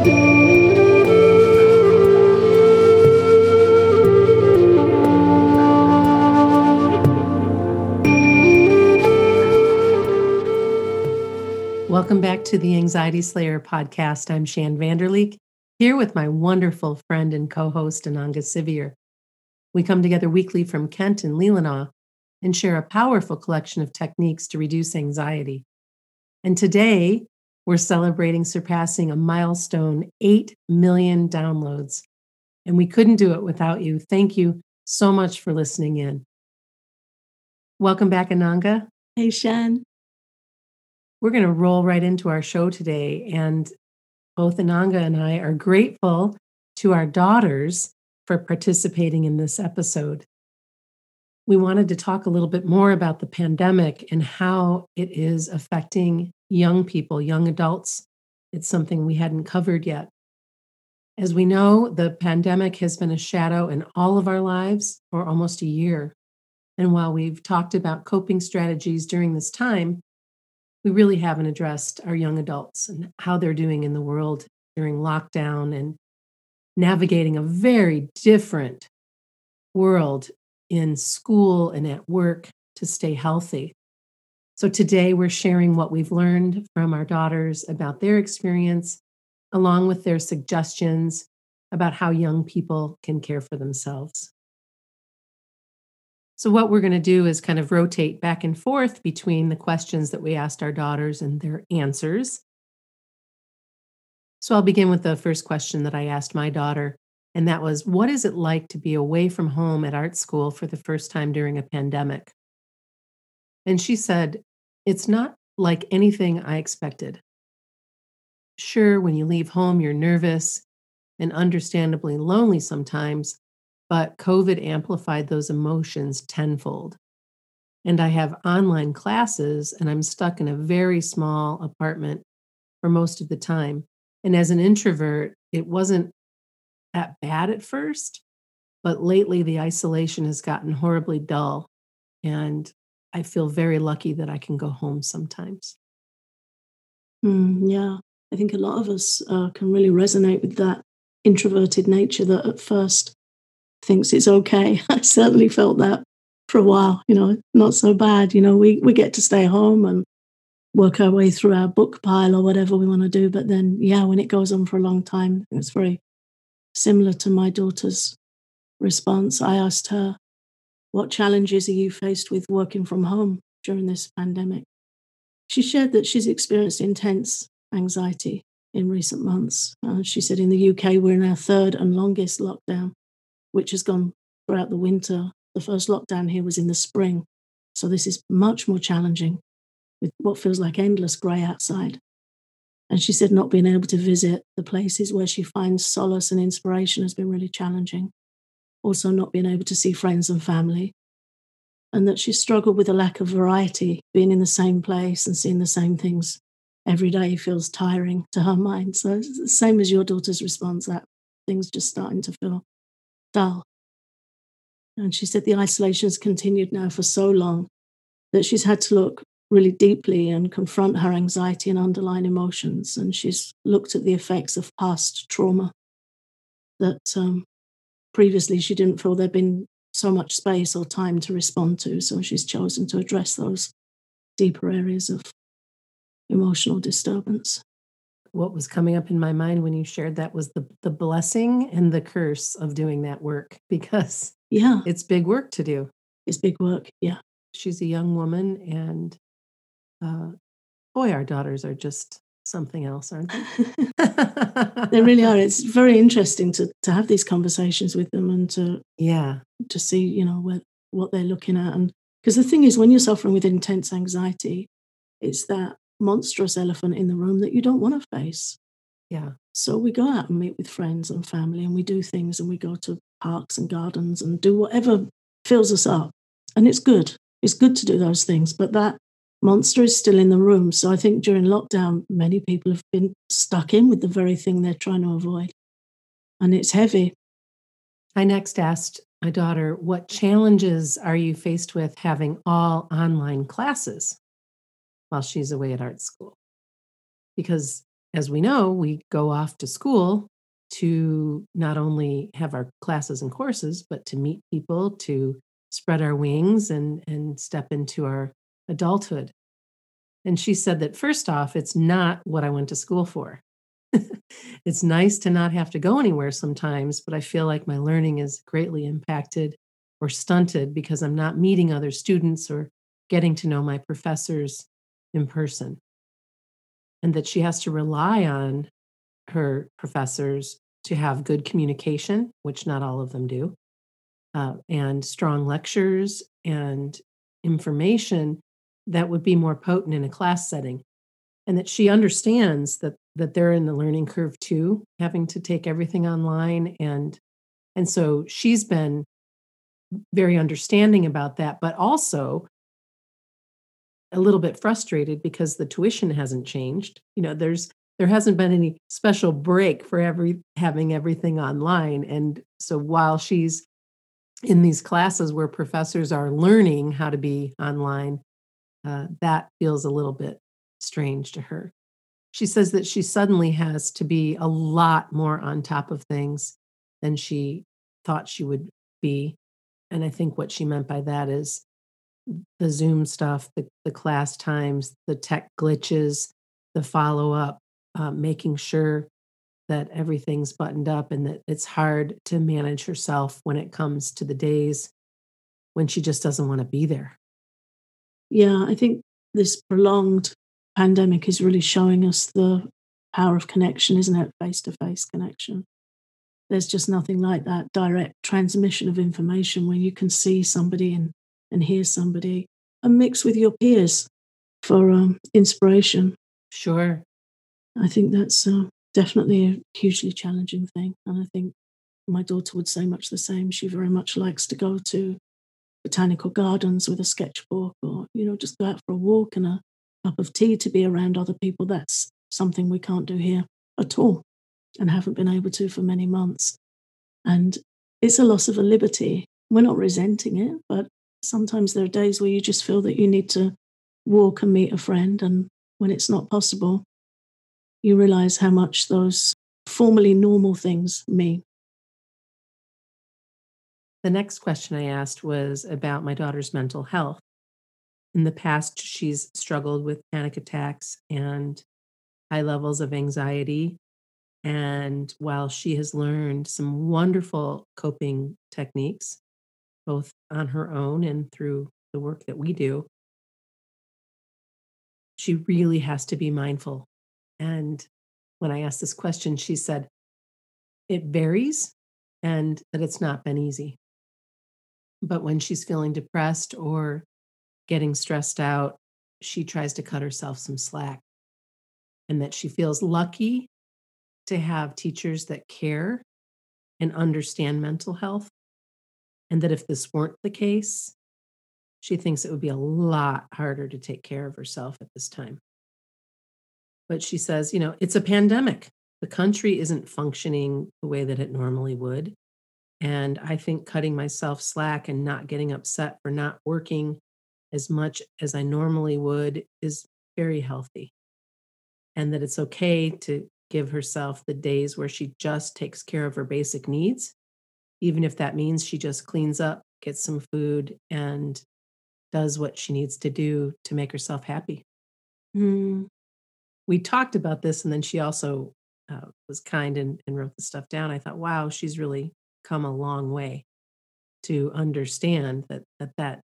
Welcome back to the Anxiety Slayer podcast. I'm Shann Vander Leek, here with my wonderful friend and co host, Ananga Sivyer. We come together weekly from Kent and Leelanau and share a powerful collection of techniques to reduce anxiety. And today, we're celebrating surpassing a milestone 8 million downloads. And we couldn't do it without you. Thank you so much for listening in. Welcome back, Ananga. Hey, Shann. We're going to roll right into our show today. And both Ananga and I are grateful to our daughters for participating in this episode. We wanted to talk a little bit more about the pandemic and how it is affecting young people, young adults. It's something we hadn't covered yet. As we know, the pandemic has been a shadow in all of our lives for almost a year. And while we've talked about coping strategies during this time, we really haven't addressed our young adults and how they're doing in the world during lockdown and navigating a very different world in school and at work to stay healthy. So today we're sharing what we've learned from our daughters about their experience, along with their suggestions about how young people can care for themselves. So, what we're going to do is kind of rotate back and forth between the questions that we asked our daughters and their answers. So, I'll begin with the first question that I asked my daughter, and that was What is it like to be away from home at art school for the first time during a pandemic? And she said, It's not like anything I expected. Sure, when you leave home, you're nervous and understandably lonely sometimes, but COVID amplified those emotions tenfold. And I have online classes, and I'm stuck in a very small apartment for most of the time. And as an introvert, it wasn't that bad at first, but lately the isolation has gotten horribly dull. And I feel very lucky that I can go home sometimes. Mm, yeah, I think a lot of us uh, can really resonate with that introverted nature that at first thinks it's okay. I certainly felt that for a while, you know, not so bad. You know, we, we get to stay home and work our way through our book pile or whatever we want to do. But then, yeah, when it goes on for a long time, it's very similar to my daughter's response. I asked her, What challenges are you faced with working from home during this pandemic? She shared that she's experienced intense anxiety in recent months. Uh, she said in the UK, we're in our third and longest lockdown which has gone throughout the winter. The first lockdown here was in the spring. So this is much more challenging with what feels like endless grey outside. And she said not being able to visit the places where she finds solace and inspiration has been really challenging. Also, not being able to see friends and family. And that she struggled with a lack of variety, being in the same place and seeing the same things every day feels tiring to her mind. So, it's the same as your daughter's response that things just starting to feel dull. And she said the isolation has continued now for so long that she's had to look really deeply and confront her anxiety and underlying emotions. And she's looked at the effects of past trauma that um, previously she didn't feel there'd been so much space or time to respond to. So she's chosen to address those deeper areas of emotional disturbance. What was coming up in my mind when you shared that was the the blessing and the curse of doing that work because yeah. it's big work to do. It's big work yeah. She's a young woman and uh, boy our daughters are just something else aren't they they really are it's very interesting to to have these conversations with them and to yeah to see you know what what they're looking at and because the thing is when you're suffering with intense anxiety it's that monstrous elephant in the room that you don't want to face. Yeah. So we go out and meet with friends and family and we do things and we go to parks and gardens and do whatever fills us up. And it's good. It's good to do those things. But that monster is still in the room. So I think during lockdown, many people have been stuck in with the very thing they're trying to avoid. And it's heavy. I next asked my daughter, What challenges are you faced with having all online classes? while she's away at art school. Because as we know, we go off to school to not only have our classes and courses, but to meet people, to spread our wings and, and step into our adulthood. And she said that first off, it's not what I went to school for. it's nice to not have to go anywhere sometimes, but I feel like my learning is greatly impacted or stunted because I'm not meeting other students or getting to know my professors in person. And that she has to rely on her professors to have good communication, which not all of them do, uh, and strong lectures and information that would be more potent in a class setting. And that she understands that that they're in the learning curve too, having to take everything online and and so she's been very understanding about that, but also a little bit frustrated because the tuition hasn't changed. You know, there's there hasn't been any special break for every having everything online. And so while she's in these classes where professors are learning how to be online, uh, that feels a little bit strange to her. She says that she suddenly has to be a lot more on top of things than she thought she would be. And I think what she meant by that is the Zoom stuff, the, the class times, the tech glitches, the follow up, uh, making sure that everything's buttoned up and that it's hard to manage herself when it comes to the days when she just doesn't want to be there. Yeah, I think this prolonged pandemic is really showing us the power of connection, isn't it? Face to face connection. There's just nothing like that direct transmission of information where you can see somebody and, and hear somebody and mix with your peers for um, inspiration. Sure. I think that's uh, definitely a hugely challenging thing. And I think my daughter would say much the same. She very much likes to go to botanical gardens with a sketchbook or, you know, just go out for a walk and a cup of tea to be around other people. That's something we can't do here at all and haven't been able to for many months. And it's a loss of a liberty. We're not resenting it, but sometimes there are days where you just feel that you need to walk and meet a friend. And when it's not possible, you realize how much those formerly normal things mean. The next question I asked was about my daughter's mental health. In the past, she's struggled with panic attacks and high levels of anxiety. And while she has learned some wonderful coping techniques, both on her own and through the work that we do, she really has to be mindful and when I asked this question, she said, it varies and that it's not been easy. But when she's feeling depressed or getting stressed out, she tries to cut herself some slack. And that she feels lucky to have teachers that care and understand mental health. And that if this weren't the case, she thinks it would be a lot harder to take care of herself at this time. But she says, you know, it's a pandemic. The country isn't functioning the way that it normally would. And I think cutting myself slack and not getting upset for not working as much as I normally would is very healthy. And that it's okay to give herself the days where she just takes care of her basic needs, even if that means she just cleans up, gets some food, and does what she needs to do to make herself happy. Mm, we talked about this, and then she also uh, was kind and, and wrote the stuff down. I thought, wow, she's really come a long way to understand that that that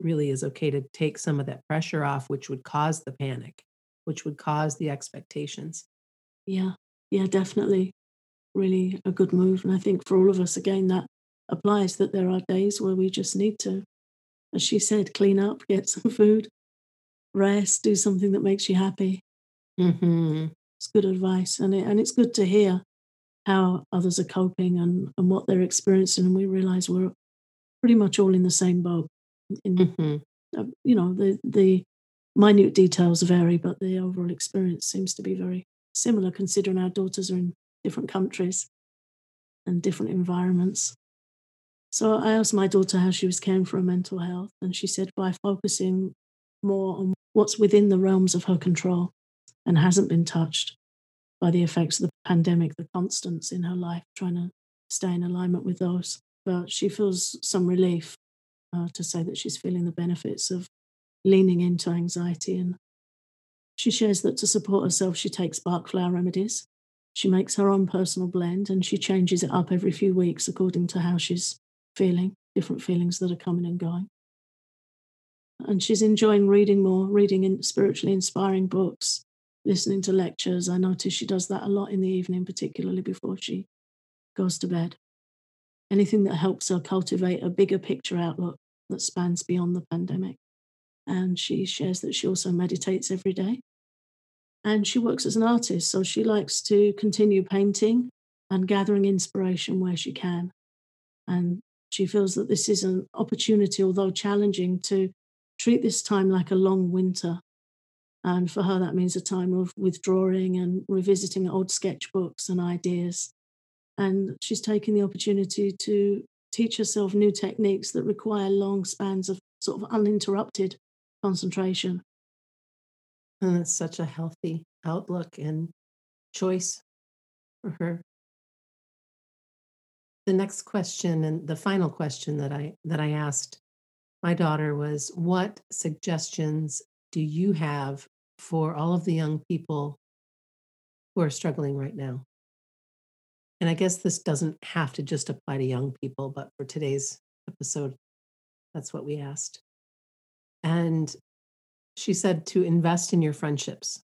really is okay to take some of that pressure off, which would cause the panic, which would cause the expectations. Yeah, yeah, definitely. Really a good move. And I think for all of us, again, that applies that there are days where we just need to, as she said, clean up, get some food, rest, do something that makes you happy. Mm-hmm. It's good advice, and it, and it's good to hear how others are coping and, and what they're experiencing, and we realize we're pretty much all in the same boat. In, mm-hmm. uh, you know, the the minute details vary, but the overall experience seems to be very similar, considering our daughters are in different countries and different environments. So I asked my daughter how she was caring for her mental health, and she said by focusing more on what's within the realms of her control and hasn't been touched. By the effects of the pandemic, the constants in her life, trying to stay in alignment with those. But she feels some relief uh, to say that she's feeling the benefits of leaning into anxiety. And she shares that to support herself, she takes Bach flower remedies. She makes her own personal blend and she changes it up every few weeks according to how she's feeling, different feelings that are coming and going. And she's enjoying reading more, reading in spiritually inspiring books, listening to lectures. I notice she does that a lot in the evening, particularly before she goes to bed. Anything that helps her cultivate a bigger picture outlook that spans beyond the pandemic. And she shares that she also meditates every day. And she works as an artist, so she likes to continue painting and gathering inspiration where she can. And she feels that this is an opportunity, although challenging, to treat this time like a long winter. And for her, that means a time of withdrawing and revisiting old sketchbooks and ideas. And she's taken the opportunity to teach herself new techniques that require long spans of sort of uninterrupted concentration. Oh, and it's such a healthy outlook and choice for her. The next question and the final question that I that I asked my daughter was what suggestions do you have for all of the young people who are struggling right now? And I guess this doesn't have to just apply to young people, but for today's episode, that's what we asked. And she said to invest in your friendships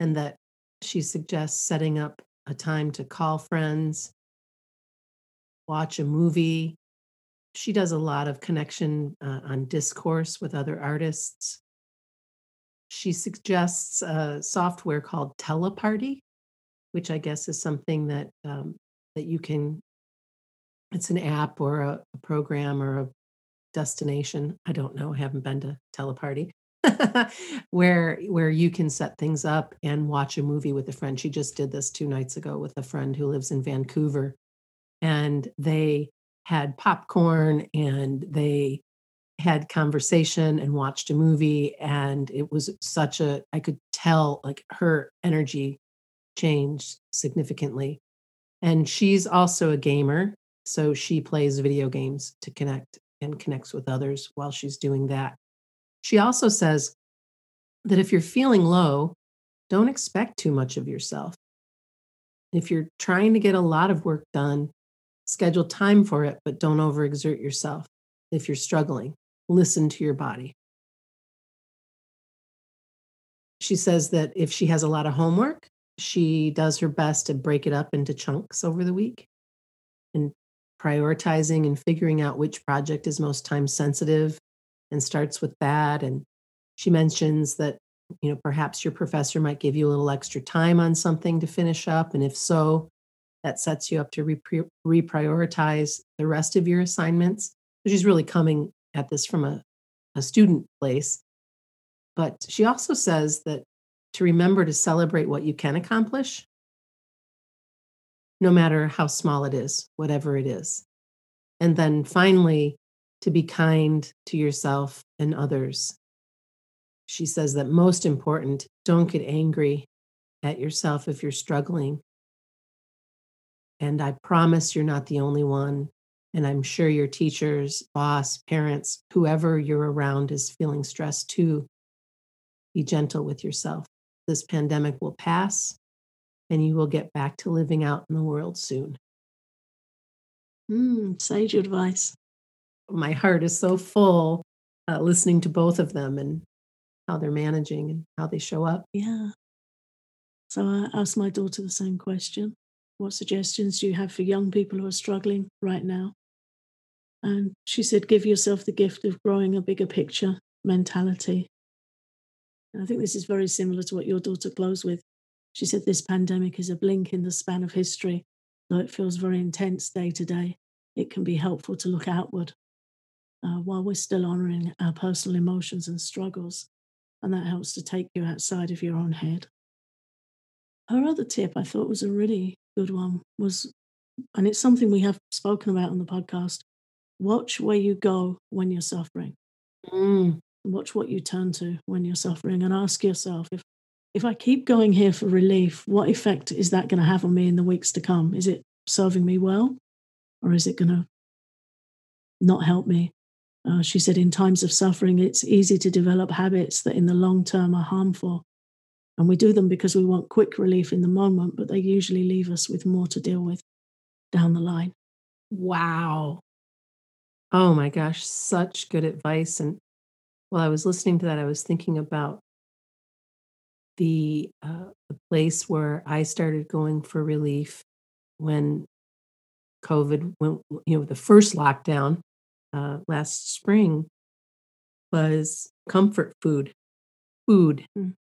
and that she suggests setting up a time to call friends, watch a movie. She does a lot of connection uh, on Discord with other artists. She suggests a software called Teleparty, which I guess is something that um, that you can. It's an app or a, a program or a destination. I don't know. I haven't been to Teleparty. where where you can set things up and watch a movie with a friend. She just did this two nights ago with a friend who lives in Vancouver, and they had popcorn and they had conversation and watched a movie and it was such a i could tell like her energy changed significantly. And she's also a gamer. So she plays video games to connect and connects with others while she's doing that. She also says that if you're feeling low, don't expect too much of yourself. If you're trying to get a lot of work done, schedule time for it, but don't overexert yourself. If you're struggling, listen to your body. She says that if she has a lot of homework, she does her best to break it up into chunks over the week and prioritizing and figuring out which project is most time sensitive and starts with that and she mentions that you know perhaps your professor might give you a little extra time on something to finish up and if so that sets you up to reprioritize the rest of your assignments she's really coming at this from a, a student place but she also says that to remember to celebrate what you can accomplish, no matter how small it is, whatever it is. And then finally, to be kind to yourself and others. She says that most important, don't get angry at yourself if you're struggling. And I promise you're not the only one. And I'm sure your teachers, boss, parents, whoever you're around is feeling stressed too. Be gentle with yourself this pandemic will pass and you will get back to living out in the world soon. Mm, sage advice. My heart is so full uh, listening to both of them and how they're managing and how they show up. Yeah. So I asked my daughter the same question. What suggestions do you have for young people who are struggling right now? And she said, give yourself the gift of growing a bigger picture mentality and I think this is very similar to what your daughter closed with. She said this pandemic is a blink in the span of history. Though it feels very intense day to day, it can be helpful to look outward uh, while we're still honoring our personal emotions and struggles. And that helps to take you outside of your own head. Her other tip I thought was a really good one was, and it's something we have spoken about on the podcast watch where you go when you're suffering. Mm. Watch what you turn to when you're suffering and ask yourself if if I keep going here for relief, what effect is that going to have on me in the weeks to come? Is it serving me well or is it going to not help me? Uh, she said, in times of suffering, it's easy to develop habits that in the long term are harmful. And we do them because we want quick relief in the moment, but they usually leave us with more to deal with down the line. Wow. Oh my gosh, such good advice. And while I was listening to that, I was thinking about the uh, the place where I started going for relief when COVID went, you know, the first lockdown uh, last spring was comfort food, food, mm.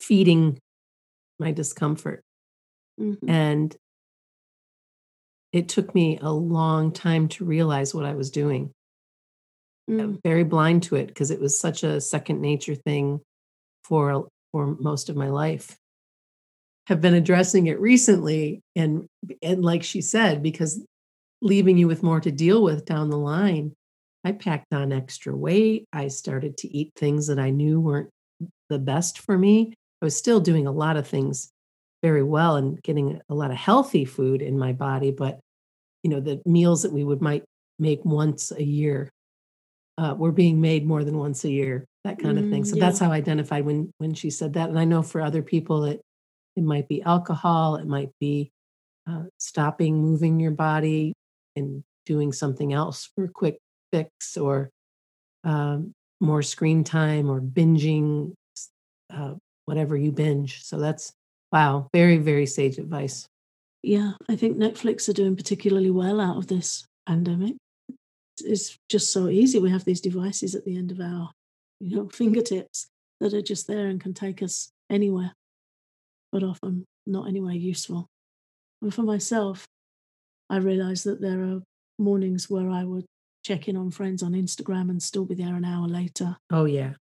feeding my discomfort. Mm-hmm. And it took me a long time to realize what I was doing. Mm. I'm very blind to it because it was such a second nature thing for for most of my life. Have been addressing it recently and and like she said because leaving you with more to deal with down the line. I packed on extra weight. I started to eat things that I knew weren't the best for me. I was still doing a lot of things very well and getting a lot of healthy food in my body, but you know, the meals that we would might make once a year uh, were being made more than once a year, that kind of thing. So mm, yeah. that's how I identified when when she said that. And I know for other people, it it might be alcohol, it might be uh, stopping moving your body and doing something else for a quick fix, or um, more screen time, or binging uh, whatever you binge. So that's wow, very very sage advice. Yeah, I think Netflix are doing particularly well out of this pandemic. It's just so easy. We have these devices at the end of our, you know, fingertips that are just there and can take us anywhere, but often not anywhere useful. And for myself, I realized that there are mornings where I would check in on friends on Instagram and still be there an hour later. Oh, yeah.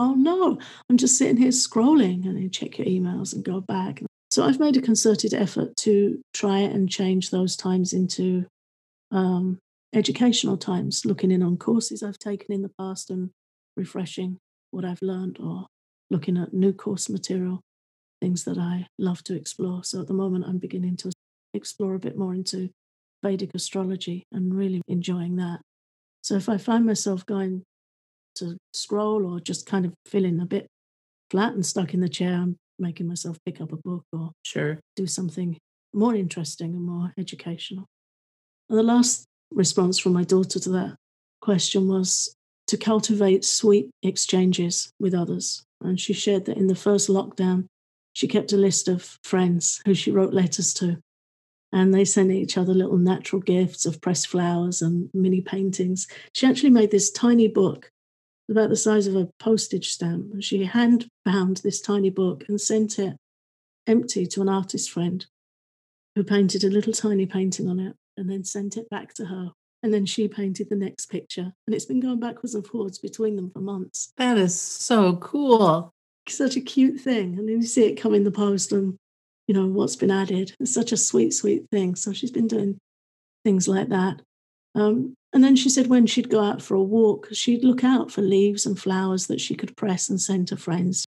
Oh, no, I'm just sitting here scrolling and then check your emails and go back. So I've made a concerted effort to try and change those times into um, educational times, looking in on courses I've taken in the past and refreshing what I've learned or looking at new course material, things that I love to explore. So at the moment, I'm beginning to explore a bit more into Vedic astrology and really enjoying that. So if I find myself going to scroll or just kind of feeling a bit flat and stuck in the chair, I'm making myself pick up a book or sure do something more interesting and more educational. And the last response from my daughter to that question was to cultivate sweet exchanges with others. And she shared that in the first lockdown, she kept a list of friends who she wrote letters to. And they sent each other little natural gifts of pressed flowers and mini paintings. She actually made this tiny book about the size of a postage stamp. She hand bound this tiny book and sent it empty to an artist friend who painted a little tiny painting on it and then sent it back to her. And then she painted the next picture. And it's been going backwards and forwards between them for months. That is so cool. Such a cute thing. And then you see it come in the post and, you know, what's been added. It's such a sweet, sweet thing. So she's been doing things like that. Um, and then she said when she'd go out for a walk, she'd look out for leaves and flowers that she could press and send to friends.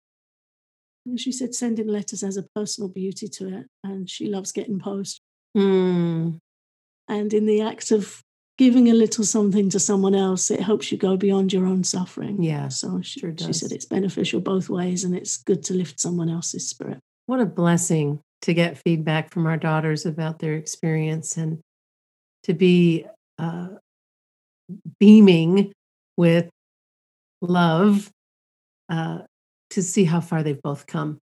And she said sending letters has a personal beauty to it, and she loves getting post. Mm. And in the act of giving a little something to someone else, it helps you go beyond your own suffering. Yeah. So she, sure she said it's beneficial both ways, and it's good to lift someone else's spirit. What a blessing to get feedback from our daughters about their experience and to be uh, beaming with love uh, to see how far they've both come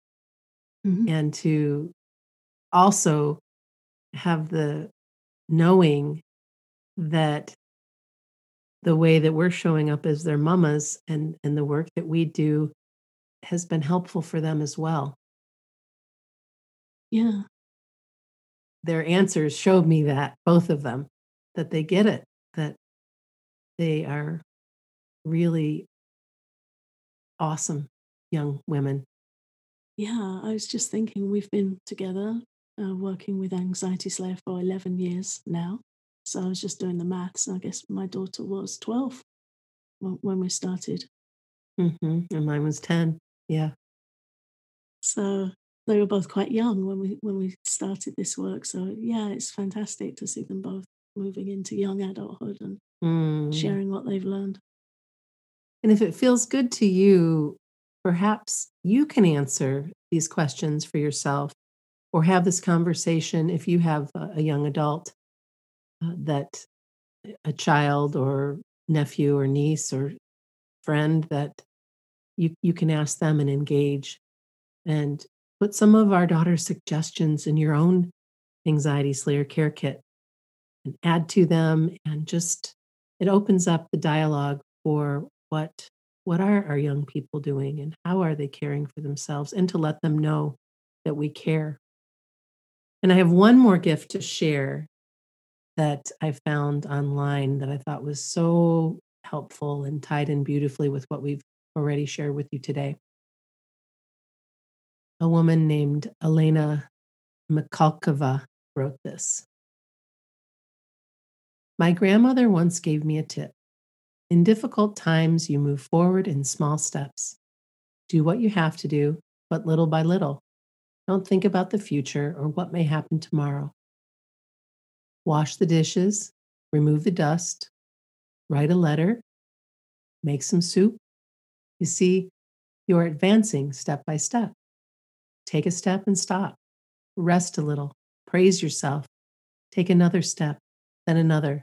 mm-hmm. and to also have the knowing that the way that we're showing up as their mamas and and the work that we do has been helpful for them as well. Yeah. Their answers showed me that both of them that they get it that they are really awesome young women. Yeah, I was just thinking we've been together uh, working with Anxiety Slayer for 11 years now. So I was just doing the maths. I guess my daughter was 12 when we started. Mm-hmm. And mine was 10. Yeah. So they were both quite young when we when we started this work. So yeah, it's fantastic to see them both moving into young adulthood and mm. sharing what they've learned. And if it feels good to you, perhaps you can answer these questions for yourself or have this conversation if you have a young adult uh, that a child or nephew or niece or friend that you, you can ask them and engage and put some of our daughter's suggestions in your own anxiety slayer care kit and add to them and just it opens up the dialogue for what what are our young people doing and how are they caring for themselves and to let them know that we care. And i have one more gift to share that i found online that i thought was so helpful and tied in beautifully with what we've already shared with you today. A woman named elena Mikhalkova wrote this my grandmother once gave me a tip. In difficult times, you move forward in small steps. Do what you have to do, but little by little. Don't think about the future or what may happen tomorrow. Wash the dishes, remove the dust, write a letter, make some soup. You see, you're advancing step by step. Take a step and stop. Rest a little. Praise yourself. Take another step, then another.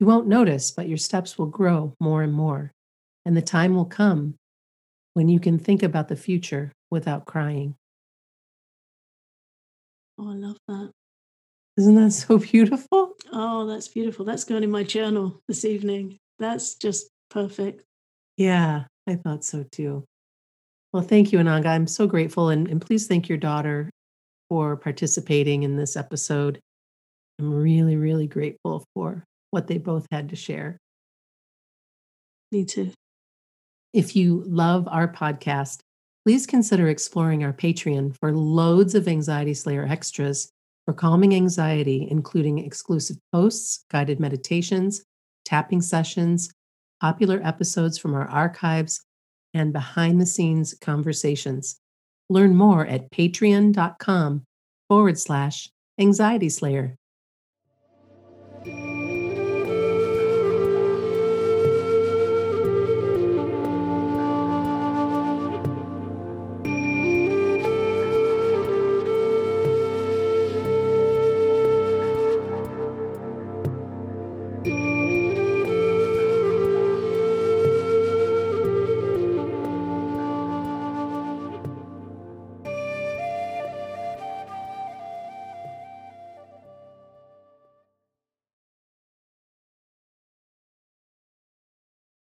You won't notice, but your steps will grow more and more. And the time will come when you can think about the future without crying. Oh, I love that. Isn't that so beautiful? Oh, that's beautiful. That's going in my journal this evening. That's just perfect. Yeah, I thought so too. Well, thank you, Ananga. I'm so grateful. And, and please thank your daughter for participating in this episode. I'm really, really grateful for what they both had to share. Me too. If you love our podcast, please consider exploring our Patreon for loads of Anxiety Slayer extras for calming anxiety, including exclusive posts, guided meditations, tapping sessions, popular episodes from our archives, and behind the scenes conversations. Learn more at patreon.com forward slash anxiety slayer. Bye.